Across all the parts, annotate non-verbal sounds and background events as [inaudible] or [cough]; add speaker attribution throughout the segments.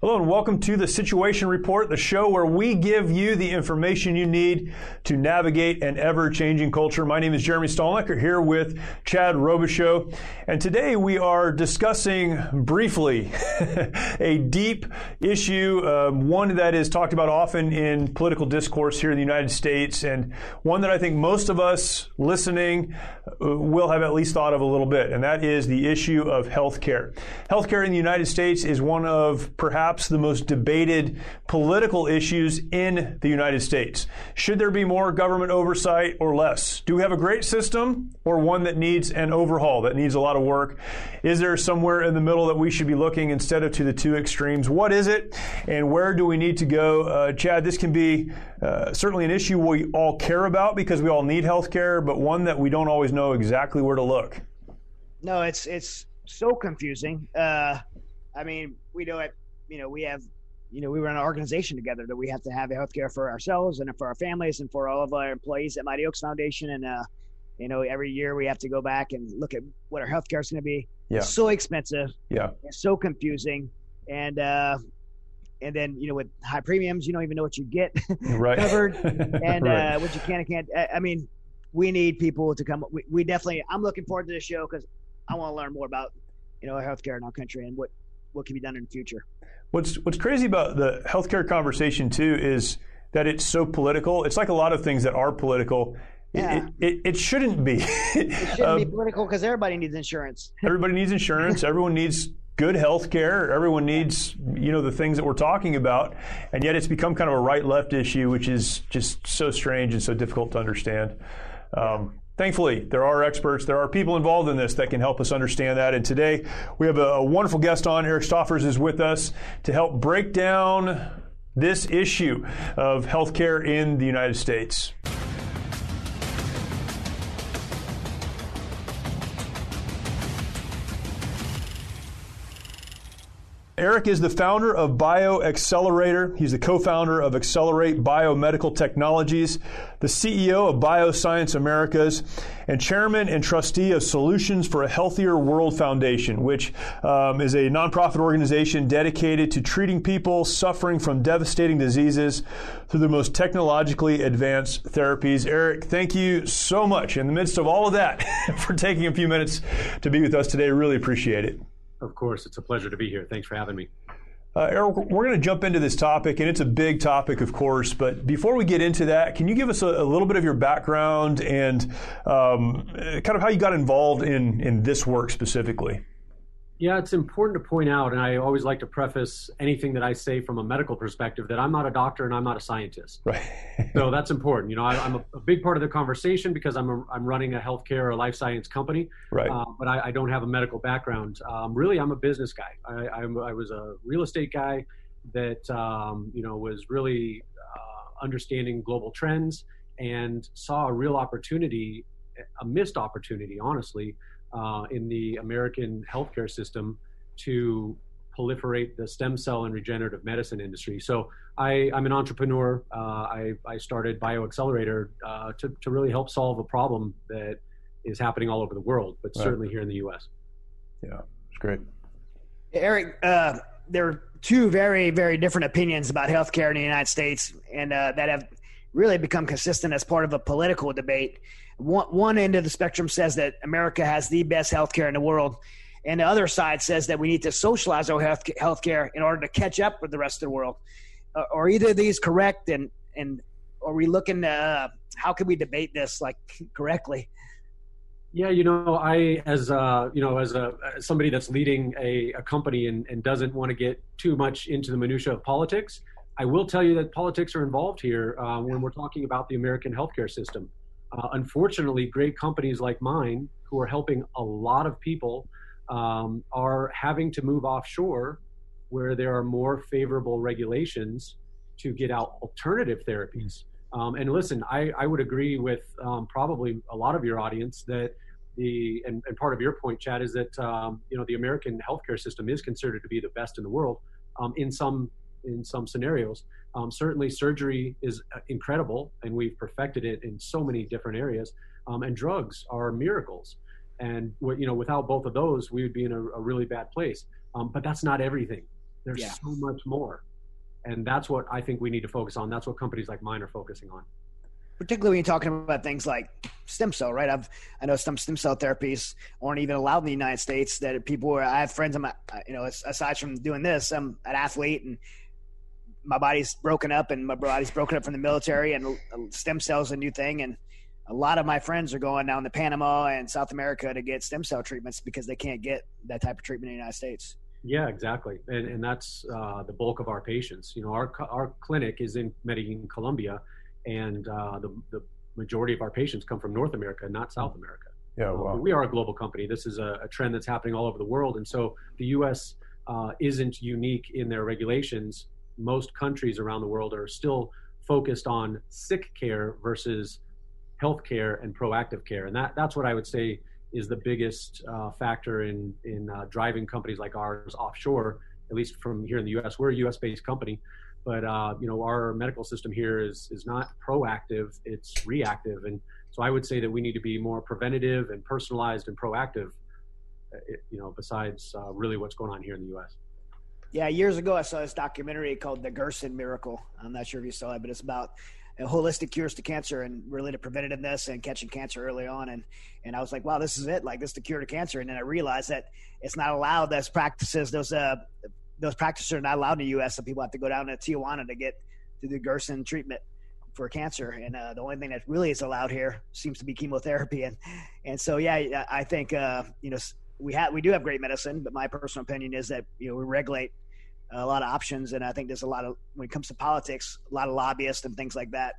Speaker 1: Hello and welcome to the Situation Report, the show where we give you the information you need to navigate an ever-changing culture. My name is Jeremy Stalnecker here with Chad Robichaux, and today we are discussing briefly [laughs] a deep issue, um, one that is talked about often in political discourse here in the United States, and one that I think most of us listening uh, will have at least thought of a little bit, and that is the issue of health care. Healthcare in the United States is one of perhaps perhaps the most debated political issues in the United States. Should there be more government oversight or less? Do we have a great system or one that needs an overhaul, that needs a lot of work? Is there somewhere in the middle that we should be looking instead of to the two extremes? What is it and where do we need to go? Uh, Chad, this can be uh, certainly an issue we all care about because we all need health care, but one that we don't always know exactly where to look.
Speaker 2: No, it's it's so confusing. Uh, I mean, we know it you know, we have, you know, we run an organization together that we have to have health care for ourselves and for our families and for all of our employees at Mighty Oaks Foundation. And, uh, you know, every year we have to go back and look at what our health care is going to be.
Speaker 1: Yeah.
Speaker 2: It's so expensive.
Speaker 1: Yeah.
Speaker 2: It's so confusing. And, uh, and then you know with high premiums you don't even know what you get [laughs]
Speaker 1: right.
Speaker 2: covered and right. uh, what you can and can't i mean we need people to come we, we definitely i'm looking forward to this show because i want to learn more about you know healthcare in our country and what what can be done in the future
Speaker 1: What's what's crazy about the healthcare conversation too is that it's so political. It's like a lot of things that are political.
Speaker 2: Yeah.
Speaker 1: It, it, it shouldn't be.
Speaker 2: it shouldn't [laughs] um, be political because everybody needs insurance. [laughs]
Speaker 1: everybody needs insurance. Everyone needs good health care. Everyone needs, you know, the things that we're talking about. And yet it's become kind of a right left issue, which is just so strange and so difficult to understand. Um, Thankfully, there are experts, there are people involved in this that can help us understand that. And today we have a, wonderful guest on. Eric Stoffers is with us to help break down this issue of healthcare in the United States. Eric is the founder of BioAccelerator. He's the co-founder of Accelerate Biomedical Technologies, the CEO of Bioscience Americas, and chairman and trustee of Solutions for a Healthier World Foundation, which um, is a nonprofit organization dedicated to treating people suffering from devastating diseases through the most technologically advanced therapies. Eric, thank you so much in the midst of all of that [laughs] for taking a few minutes to be with us today. Really appreciate it.
Speaker 3: Of course, it's a pleasure to be here. Thanks for having me.
Speaker 1: Uh, Eric, we're going to jump into this topic, and it's a big topic, of course. But before we get into that, can you give us a, a little bit of your background and um, kind of how you got involved in in this work specifically?
Speaker 3: Yeah, it's important to point out, and I always like to preface anything that I say from a medical perspective that I'm not a doctor and I'm not a scientist.
Speaker 1: Right.
Speaker 3: so that's important. You know, I, am a, a, big part of the conversation because I'm a, I'm running a healthcare or life science company.
Speaker 1: Right.
Speaker 3: Uh, but I, I, don't have a medical background. Um, really, I'm a business guy. I, I, was a real estate guy that um, you know was really uh, understanding global trends and saw a real opportunity, a missed opportunity, honestly uh, in the American healthcare system to proliferate the stem cell and regenerative medicine industry. So I, am an entrepreneur. Uh, I, I, started BioAccelerator uh, to, to really help solve a problem that is happening all over the world, but right. certainly here in the U.S.
Speaker 1: Yeah, it's great.
Speaker 2: Eric, uh, there are two very, very different opinions about healthcare in the United States, and uh, that have really become consistent as part of a political debate one, one end of the spectrum says that America has the best healthcare in the world, and the other side says that we need to socialize our health healthcare in order to catch up with the rest of the world. Uh, are either of these correct? And and are we looking? Uh, how can we debate this like correctly?
Speaker 3: Yeah, you know, I as uh, you know, as a as somebody that's leading a, a company and, and doesn't want to get too much into the minutia of politics, I will tell you that politics are involved here uh, when we're talking about the American healthcare system. Uh, unfortunately, great companies like mine, who are helping a lot of people, um, are having to move offshore where there are more favorable regulations to get out alternative therapies. Um, and listen, I, I would agree with um, probably a lot of your audience that the and, and part of your point, Chad, is that um, you know the American healthcare system is considered to be the best in the world um, in some in some scenarios. Um, certainly, surgery is uh, incredible, and we've perfected it in so many different areas. Um, and drugs are miracles, and you know without both of those, we would be in a, a really bad place. but that's not everything. There's yeah. so much more and that's what I think we need to focus on. That's what companies like mine are focusing on.
Speaker 2: Particularly when you're talking about things like stem cell, right? I've I know some stem cell therapies aren't even allowed in the United States. That people, are, I have friends. I'm, you know, aside from doing this, I'm an athlete and my body's broken up and my body's broken up from the military and stem cells a new thing and a lot of my friends are going down to Panama and South America to get stem cell treatments because they can't get that type of treatment in the United States.
Speaker 3: Yeah, exactly, and and that's uh, the bulk of our patients. You know, our our clinic is in Medellin, Colombia, and uh, the the majority of our patients come from North America, not South America.
Speaker 1: Yeah,
Speaker 3: wow. we are a global company. This is a, a, trend that's happening all over the world, and so the U.S. Uh, isn't unique in their regulations. Most countries around the world are still focused on sick care versus health care and proactive care, and that that's what I would say is the biggest uh, factor in in uh, driving companies like ours offshore. At least from here in the U.S., we're a U.S. based company, but uh, you know our medical system here is is not proactive; it's reactive, and so I would say that we need to be more preventative and personalized and proactive. Uh, you know, besides uh, really what's going on here in the U.S.
Speaker 2: Yeah, years ago I saw this documentary called The Gerson Miracle. I'm not sure if you saw it, but it's about holistic cures to cancer and related preventativeness and catching cancer early on. And, and I was like, wow, this is it. Like this is the cure to cancer. And then I realized that it's not allowed. Those practices, those, uh, those practices are not allowed in the U.S. So people have to go down to Tijuana to get to the Gerson treatment for cancer. And uh, the only thing that really is allowed here seems to be chemotherapy. And and so yeah, I think uh, you know we have we do have great medicine, but my personal opinion is that you know we regulate a lot of options. And I think there's a lot of, when it comes to politics, a lot of lobbyists and things like that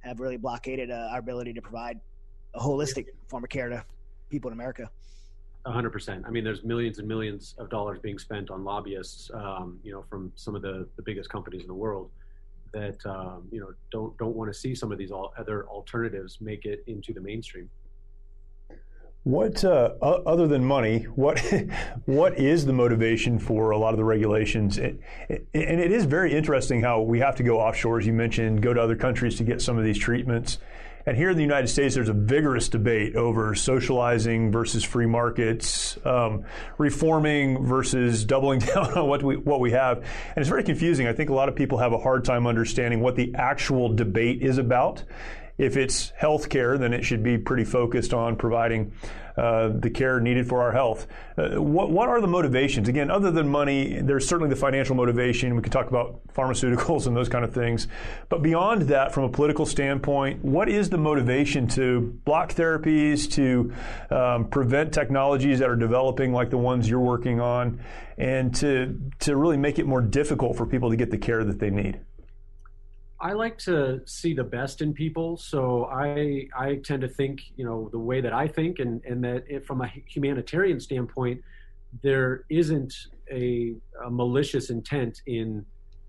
Speaker 2: have really blockaded uh, our ability to provide a holistic form of care to people in America.
Speaker 3: 100%. I mean, there's millions and millions of dollars being spent on lobbyists, um, you know, from some of the, the biggest companies in the world that, um, you know, don't, don't want to see some of these all other alternatives make it into the mainstream.
Speaker 1: What uh, other than money? What [laughs] what is the motivation for a lot of the regulations? And it is very interesting how we have to go offshore, as you mentioned, go to other countries to get some of these treatments. And here in the United States, there's a vigorous debate over socializing versus free markets, um, reforming versus [laughs] doubling down on what we what we have, and it's very confusing. I think a lot of people have a hard time understanding what the actual debate is about. If it's health care, then it should be pretty focused on providing uh, the care needed for our health. Uh, what, what are the motivations? Again, other than money, there's certainly the financial motivation. We could talk about [laughs] pharmaceuticals and those kind of things. But beyond that, from a political standpoint, what is the motivation to block therapies, to um, prevent technologies that are developing like the ones you're working on, and to, to really make it more difficult for people to get the care that they need?
Speaker 3: I like to see the best in people, so I I tend to think you know the way that I think, and and that it, from a humanitarian standpoint, there isn't a, a, malicious intent in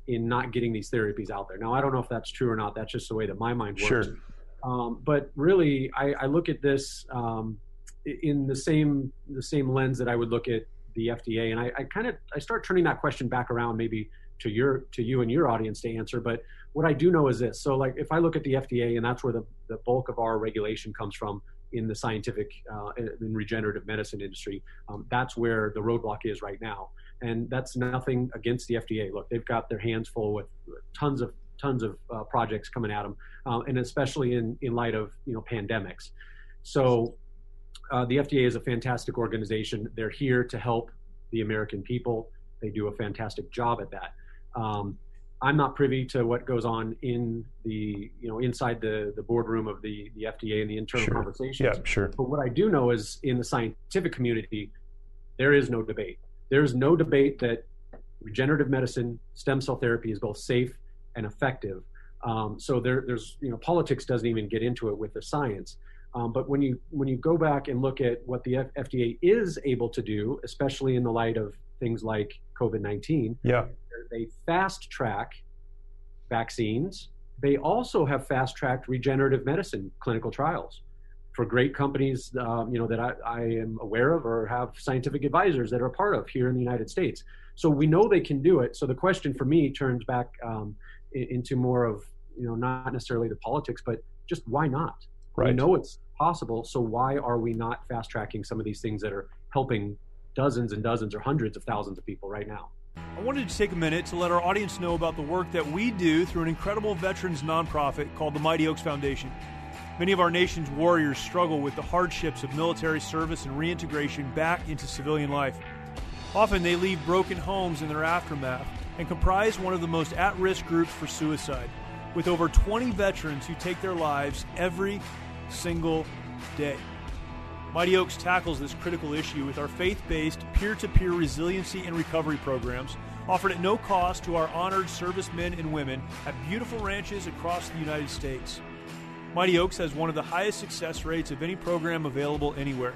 Speaker 3: in not getting these therapies out there. Now I don't know if that's true or not. That's just the way that my mind works.
Speaker 1: Sure.
Speaker 3: Um, but really, I, I, look at this um, in the same the same lens that I would look at the FDA, and I, I kind of I start turning that question back around maybe to your to you and your audience to answer. But what I do know is this. So like if I look at the FDA, and that's where the, the bulk of our regulation comes from in the scientific uh, and regenerative medicine industry, um, that's where the roadblock is right now. And that's nothing against the FDA. Look, they've got their hands full with tons of tons of uh, projects coming at them, uh, and especially in in light of you know pandemics. So uh, the FDA is a fantastic organization. They're here to help the American people. They do a fantastic job at that. Um, I'm not privy to what goes on in the you know inside the the boardroom of the the FDA and the internal
Speaker 1: sure.
Speaker 3: conversations.
Speaker 1: Yeah, sure.
Speaker 3: But what I do know is in the scientific community, there is no debate. There is no debate that regenerative medicine, stem cell therapy is both safe and effective. Um, so there, there's you know politics doesn't even get into it with the science. Um, but when you when you go back and look at what the F- FDA is able to do, especially in the light of things like COVID 19.
Speaker 1: Yeah.
Speaker 3: They fast track vaccines. They also have fast tracked regenerative medicine clinical trials for great companies, um, you know, that I, I, am aware of or have scientific advisors that are a part of here in the United States. So we know they can do it. So the question for me turns back um, into more of, you know, not necessarily the politics, but just why not? Right. We know it's possible. So why are we not fast tracking some of these things that are helping dozens and dozens or hundreds of thousands of people right now?
Speaker 1: I wanted to take a minute to let our audience know about the work that we do through an incredible veterans nonprofit called the Mighty Oaks Foundation. Many of our nation's warriors struggle with the hardships of military service and reintegration back into civilian life. Often they leave broken homes in their aftermath and comprise one of the most at risk groups for suicide, with over 20 veterans who take their lives every single day. Mighty Oaks tackles this critical issue with our faith based peer to peer resiliency and recovery programs offered at no cost to our honored servicemen and women at beautiful ranches across the United States. Mighty Oaks has one of the highest success rates of any program available anywhere.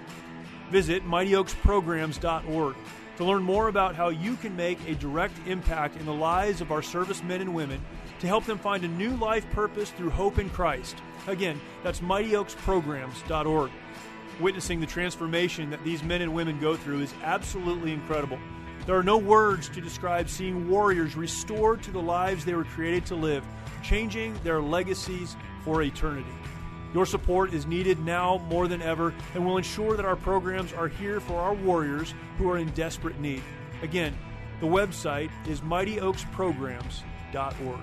Speaker 1: Visit mightyoaksprograms.org to learn more about how you can make a direct impact in the lives of our servicemen and women to help them find a new life purpose through hope in Christ. Again, that's mightyoaksprograms.org. Witnessing the transformation that these men and women go through is absolutely incredible. There are no words to describe seeing warriors restored to the lives they were created to live, changing their legacies for eternity. Your support is needed now more than ever and will ensure that our programs are here for our warriors who are in desperate need. Again, the website is mightyoaksprograms.org.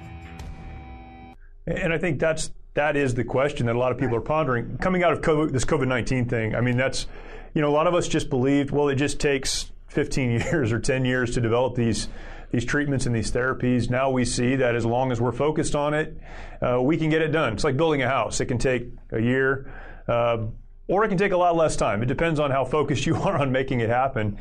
Speaker 1: And I think that's that is the question that a lot of people are pondering coming out of COVID, this COVID nineteen thing. I mean, that's you know a lot of us just believed well it just takes 15 [laughs] years or 10 years to develop these these treatments and these therapies. Now we see that as long as we're focused on it, uh, we can get it done. It's like building a house. It can take a year, uh, or it can take a lot less time. It depends on how focused [laughs] you are on making it happen.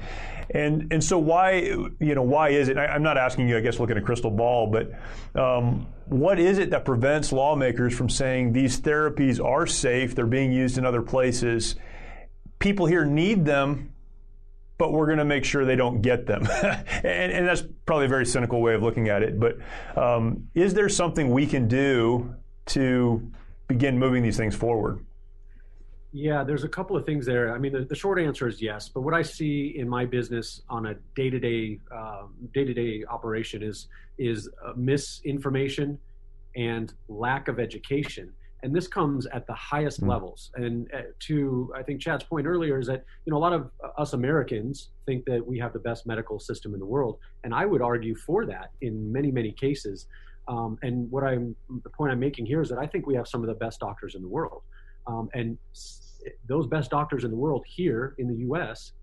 Speaker 1: And and so why you know why is it? I, am not asking you, I guess, look at a crystal ball, but um, what is it that prevents lawmakers from saying these therapies are safe? They're being used in other places. People here need them but we're going to make sure they don't get them. [laughs] and, and, that's probably a very cynical way of looking at it. But um, is there something we can do to begin moving these things forward?
Speaker 3: Yeah, there's a couple of things there. I mean, the, the short answer is yes. But what I see in my business on a day-to-day, um, day-to-day operation is is uh, misinformation and lack of education and this comes at the highest mm levels and uh, to i think chad's point earlier is that you know a lot of us americans think that we have the best medical system in the world and i would argue for that in many many cases um, and what i'm the point i'm making here is that i think we have some of the best doctors in the world um, and those best doctors in the world here in the us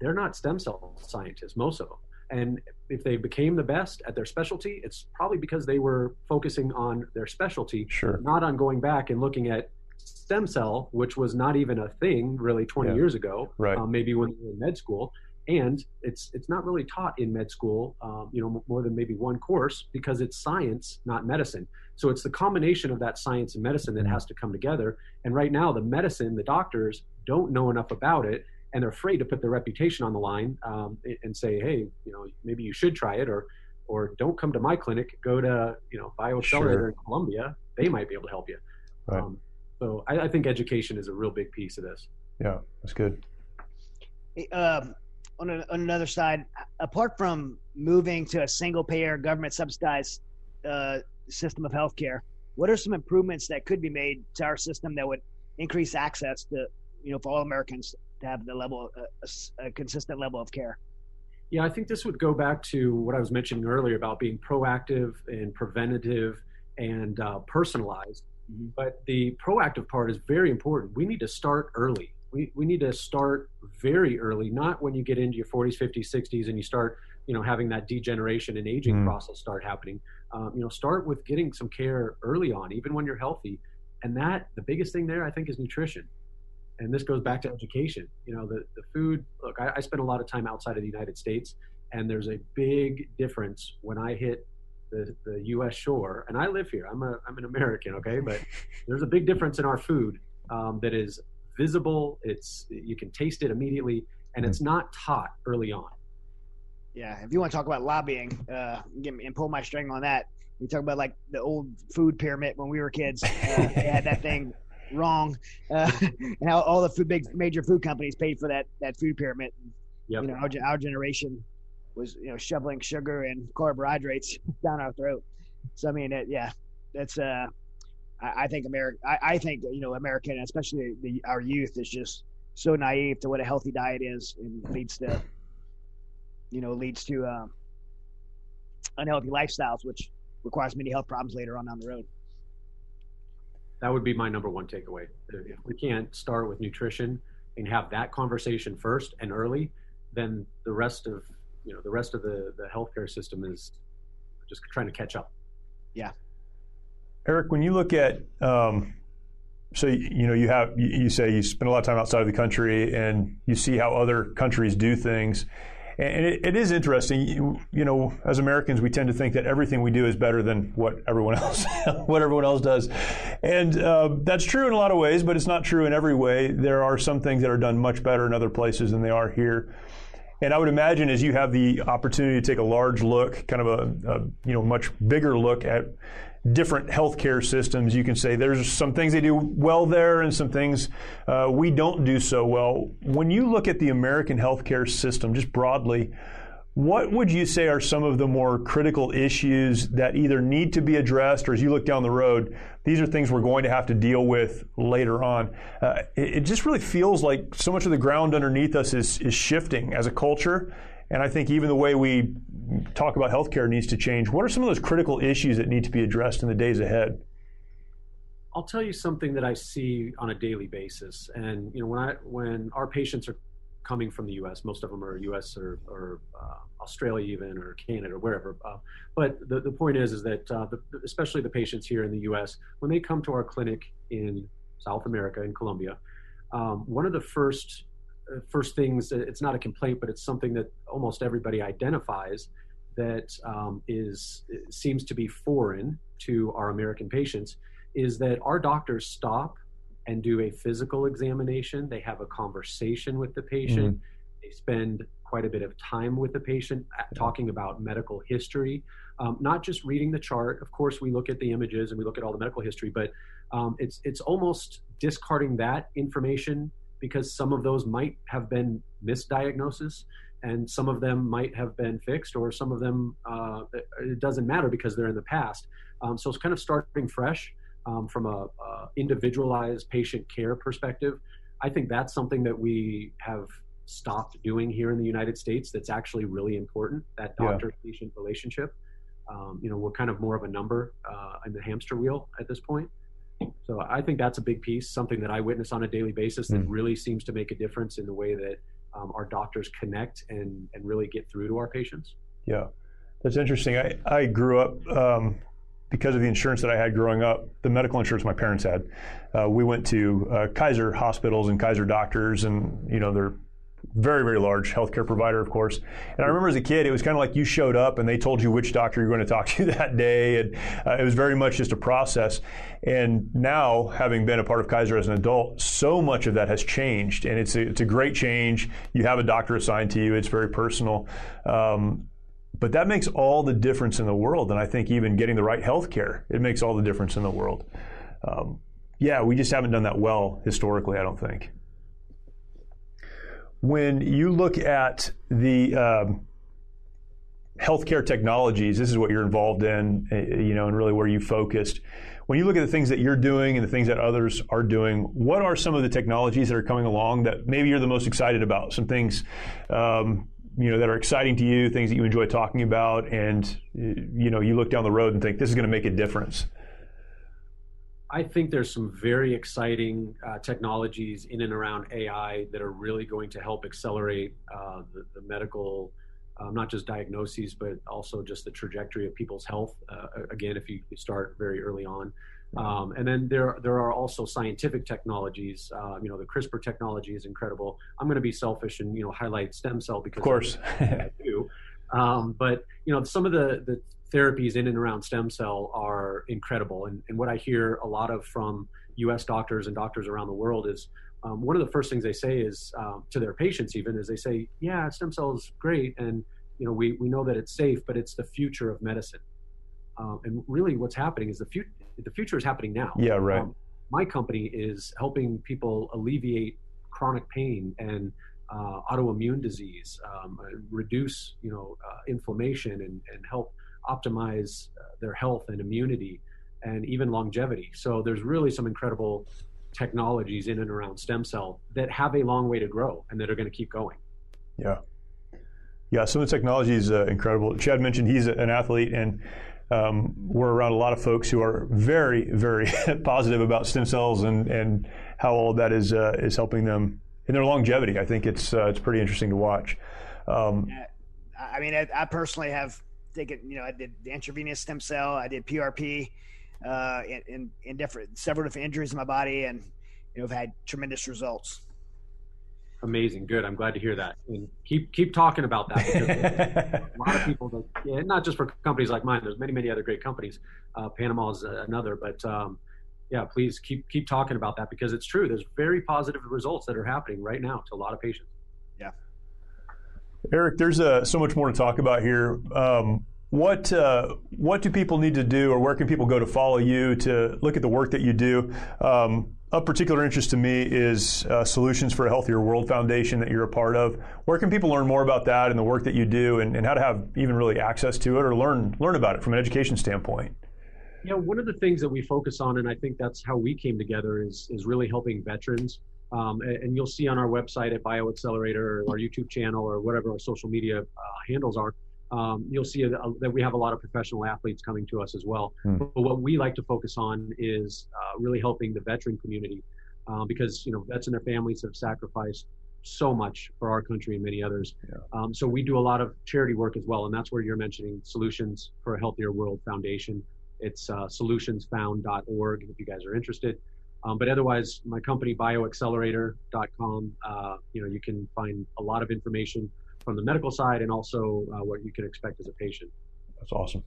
Speaker 3: they're not stem cell scientists most of them and if they became the best at their specialty, it's probably because they were focusing on their specialty,
Speaker 1: sure.
Speaker 3: not on going back and looking at stem cell, which was not even a thing really 20 yeah. years ago,
Speaker 1: right.
Speaker 3: um, maybe when they were in med school. And it's it's not really taught in med school, um, you know, more than maybe one course because it's science, not medicine. So it's the combination of that science and medicine that mm-hmm. has to come together. And right now, the medicine, the doctors don't know enough about it and they're afraid to put their reputation on the line um, and say, hey, you know, maybe you should try it, or or don't come to my clinic. Go to you know BioAccelerator sure. in Colombia. They might be able to help you. Right. Um, so I, I, think education is a real big piece of this.
Speaker 1: Yeah, that's good.
Speaker 2: Um, on, a, on, another side, apart from moving to a single payer government subsidized uh, system of healthcare, what are some improvements that could be made to our system that would increase access to you know for all Americans to have the level, a, a consistent level of care.
Speaker 3: Yeah, I think this would go back to what I was mentioning earlier about being proactive and preventative and uh, personalized. Mm-hmm. But the proactive part is very important. We need to start early. We, we need to start very early, not when you get into your 40s, 50s, 60s, and you start, you know, having that degeneration and aging mm. process start happening. Um, you know, start with getting some care early on, even when you're healthy. And that, the biggest thing there, I think, is nutrition and this goes back to education. You know, the, the food, look, I, I spend a lot of time outside of the United States, and there's a big difference when I hit the, the U.S. shore, and I live here. I'm a I'm an American, okay, but there's a big difference in our food um, that is visible. It's you can taste it immediately, and it's not taught early on.
Speaker 2: Yeah, if you want to talk about lobbying, uh, me, and pull my string on that, you talk about like the old food pyramid when we were kids. Uh, they had that thing [laughs] wrong, uh, and how all the food, big major food companies paid for that that food pyramid. Yep. You know, our, our generation was you know shoveling sugar and carbohydrates [laughs] down our throat. So I mean, it, yeah, that's uh, I, I think America. I, I, think you know American, especially the, our youth, is just so naive to what a healthy diet is and leads to, you know, leads to um, unhealthy lifestyles, which requires many health problems later on down the road.
Speaker 3: That would be my number one takeaway. If we can't start with nutrition and have that conversation first and early, then the rest of you know the rest of the the healthcare system is just trying to catch up.
Speaker 2: Yeah.
Speaker 1: Eric, when you look at um, so you know you have you say you spend a lot of time outside of the country and you see how other countries do things. And it, it is interesting you, you, know as americans we tend to think that everything we do is better than what everyone [laughs] else what everyone else does. And uh, that's true in a lot of ways but it's not true in every way. There are some things that are done much better in other places than they are here and I would imagine as you have the opportunity to take a large look, kind of a, a you know much bigger look at different healthcare systems, you can say there's some things they do well there and some things uh, we don't do so well. When you look at the American healthcare system, just broadly, what would you say are some of the more critical issues that either need to be addressed or as you look down the road, these are things we're going to have to deal with later on? Uh, it, it, just really feels like so much of the ground underneath us is, is shifting as a culture. And I think even the way we talk about healthcare needs to change. What are some of those critical issues that need to be addressed in the days ahead?
Speaker 3: I'll tell you something that I see on a daily basis. And you know, when I when our patients are coming from the U.S., most of them are U.S. or, or uh, Australia, even or Canada, or wherever. Uh, but the, the point is, is that uh, the, especially the patients here in the U.S., when they come to our clinic in South America in Colombia, um, one of the first uh, first things it's not a complaint but it's something that almost everybody identifies that um, is seems to be foreign to our american patients is that our doctors stop and do a physical examination. They have a conversation with the patient. Mm-hmm. they spend quite a bit of time with the patient talking about medical history. Um, not just reading the chart. Of course we look at the images and we look at all the medical history but um, it's it's almost discarding that information because some of those might have been misdiagnosis and some of them might have been fixed or some of them uh, it doesn't matter because they're in the past. Um, so it's kind of starting fresh um, from a, a, individualized patient care perspective i think that's something that we have stopped doing here in the united states that's actually really important that doctor patient relationship um, you know we're kind of more of a number uh, in the hamster wheel at this point so I think that's a big piece, something that I witness on a daily basis that mm. really seems to make a difference in the way that um, our doctors connect and, and really get through to our patients.
Speaker 1: Yeah, that's interesting. I, I grew up um, because of the insurance that I had growing up, the medical insurance my parents had. Uh, we went to uh, Kaiser hospitals and Kaiser doctors, and you know they're very, very large healthcare provider, of course. And I remember as a kid, it was kind of like you showed up and they told you which doctor you're going to talk [laughs] to that day. And uh, it was very much just a process. And now, having been a part of Kaiser as an adult, so much of that has changed. And it's a, it's a great change. You have a doctor assigned to you, it's very personal. Um, but that makes all the difference in the world. And I think even getting the right health care, it makes all the difference in the world. Um, yeah, we just haven't done that well historically, I don't think when you look at the um, healthcare technologies, this is what you're involved in, uh, you know, and really where you focused. When you look at the things that you're doing and the things that others are doing, what are some of the technologies that are coming along that maybe you're the most excited about? Some things, um, you know, that are exciting to you, things that you enjoy talking about, and you know, you look down the road and think this is going to make a difference.
Speaker 3: I think there's some very exciting uh, technologies in and around AI that are really going to help accelerate uh, the, the, medical, um, not just diagnoses, but also just the trajectory of people's health. Uh, again, if you start very early on. Um, and then there, there are also scientific technologies. Uh, you know, the CRISPR technology is incredible. I'm going to be selfish and you know highlight stem cell because
Speaker 1: of course
Speaker 3: I do. Um, but you know, some of the the therapies in and around stem cell are incredible. And, and what I hear a lot of from U.S. doctors and doctors around the world is um, one of the first things they say is um, to their patients even is they say, yeah, stem cell is great, and you know, we, we know that it's safe, but it's the future of medicine. Um, and really, what's happening is the future. The future is happening now.
Speaker 1: Yeah, right. Um,
Speaker 3: my company is helping people alleviate chronic pain and uh, autoimmune disease, um, reduce you know uh, inflammation, and, and help optimize uh, their health and immunity, and even longevity. So there's really some incredible technologies in and around stem cell that have a long way to grow and that are going to keep going.
Speaker 1: Yeah. Yeah, some of the technology is uh, incredible. Chad mentioned he's an athlete, and um, we're around a lot of folks who are very, very [laughs] positive about stem cells and, and how all of that is uh, is helping them in their longevity. I think it's uh, it's pretty interesting to watch. Um,
Speaker 2: I mean, I, I, personally have taken, you know, I did the intravenous stem cell, I did PRP, uh, in, in, in different several different injuries in my body, and you know, have had tremendous results.
Speaker 3: Amazing, good. I'm glad to hear that, and keep keep talking about that. Because a lot of people, that, yeah, not just for companies like mine. There's many many other great companies. Uh, Panama is another, but um, yeah, please keep keep talking about that because it's true. There's very positive results that are happening right now to a lot of patients.
Speaker 2: Yeah,
Speaker 1: Eric, there's uh, so much more to talk about here. Um, what uh, what do people need to do, or where can people go to follow you to look at the work that you do? Um, of particular interest to me is uh, Solutions for a Healthier World Foundation that you're a part of. Where can people learn more about that and the work that you do, and, and how to have even really access to it or learn learn about it from an education standpoint?
Speaker 3: Know, one of the things that we focus on, and I think that's how we came together, is is really helping veterans. Um, and, you'll see on our website at BioAccelerator or our YouTube channel or whatever our social media uh, handles are um, you'll see that we have a lot of professional athletes coming to us as well. Mm. But what we like to focus on is uh, really helping the veteran community uh, because you know vets and their families have sacrificed so much for our country and many others. Yeah. Um, so we do a lot of charity work as well, and that's where you're mentioning Solutions for a Healthier World Foundation. It's uh, solutionsfound.org if you guys are interested. Um, but otherwise, my company bioaccelerator.com. Uh, you know, you can find a lot of information from the medical side and also uh, what you can expect as a patient.
Speaker 1: That's awesome.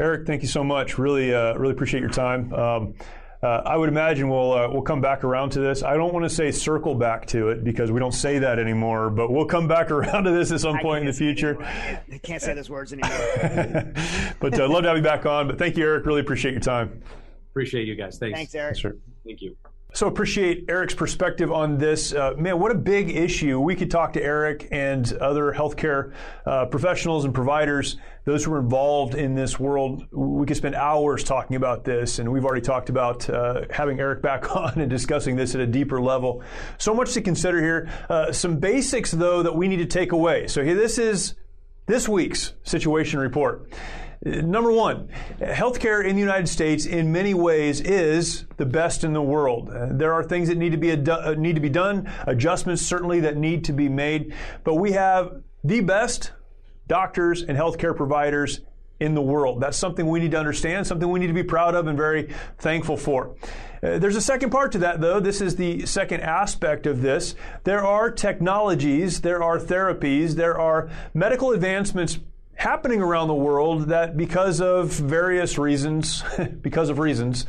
Speaker 1: Eric, thank you so much. Really, uh, really appreciate your time. Um, uh, I would imagine we'll uh, we'll come back around to this. I don't want to say circle back to it because we don't say that anymore, but we'll come back [laughs] around to this at some I point in the future.
Speaker 2: I can't say those words anymore. [laughs]
Speaker 1: but uh, love to have you back on. But thank you, Eric. Really appreciate your time.
Speaker 3: Appreciate you guys. Thanks.
Speaker 2: Thanks, Eric.
Speaker 1: Sure.
Speaker 3: Thank you.
Speaker 1: So appreciate Eric's perspective on this. Uh, man, what a big issue. We could talk to Eric and other healthcare uh, professionals and providers, those who are involved in this world. We could spend hours talking about this, and we've already talked about uh, having Eric back [laughs] on and discussing this at a deeper level. So much to consider here. Uh, some basics, though, that we need to take away. So here, this is this week's situation report. Number one, healthcare in the United States in many ways is the best in the world. Uh, there are things that need to be uh, need to be done, adjustments certainly that need to be made, but we have the best doctors and healthcare providers in the world. That's something we need to understand, something we need to be proud of and very thankful for. Uh, there's a second part to that, though. This is the second aspect of this. There are technologies, there are therapies, there are medical advancements happening around the world that because of various reasons, [laughs] because of reasons,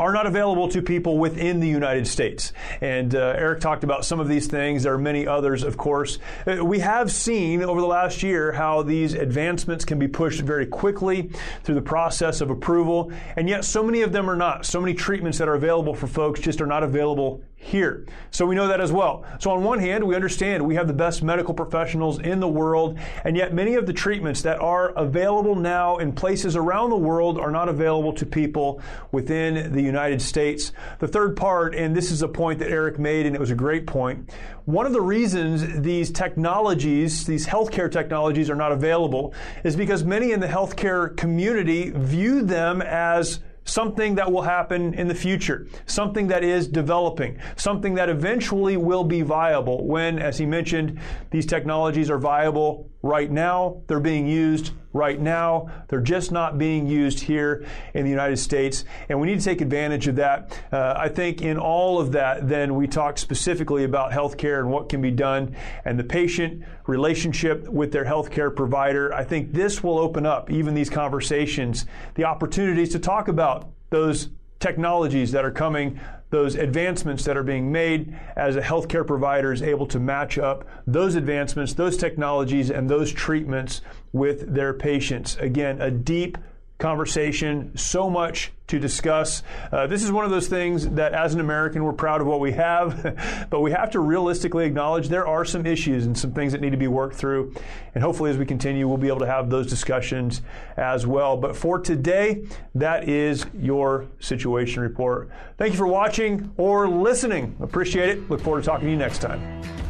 Speaker 1: are not available to people within the United States. And uh, Eric talked about some of these things. There are many others, of course. Uh, we have seen over the last year how these advancements can be pushed very quickly through the process of approval, and yet so many of them are not. So many treatments that are available for folks just are not available here. So we know that as well. So on one hand, we understand we have the best medical professionals in the world, and yet many of the treatments that are available now in places around the world are not available to people within the United States. The third part, and this is a point that Eric made, and it was a great point. One of the reasons these technologies, these healthcare technologies are not available is because many in the healthcare community view them as something that will happen in the future, something that is developing, something that eventually will be viable when, as he mentioned, these technologies are viable right now. They're being used right now. They're just not being used here in the United States. And we need to take advantage of that. Uh, I think in all of that, then we talk specifically about healthcare and what can be done and the patient relationship with their healthcare provider. I think this will open up even these conversations, the opportunities to talk about those technologies that are coming, those advancements that are being made as a healthcare provider is able to match up those advancements, those technologies, and those treatments with their patients. Again, a deep conversation, so much to discuss. Uh, this is one of those things that, as an American, we're proud of what we have, [laughs] but we have to realistically acknowledge there are some issues and some things that need to be worked through. And hopefully, as we continue, we'll be able to have those discussions as well. But for today, that is your situation report. Thank you for watching or listening. Appreciate it. Look forward to talking to you next time.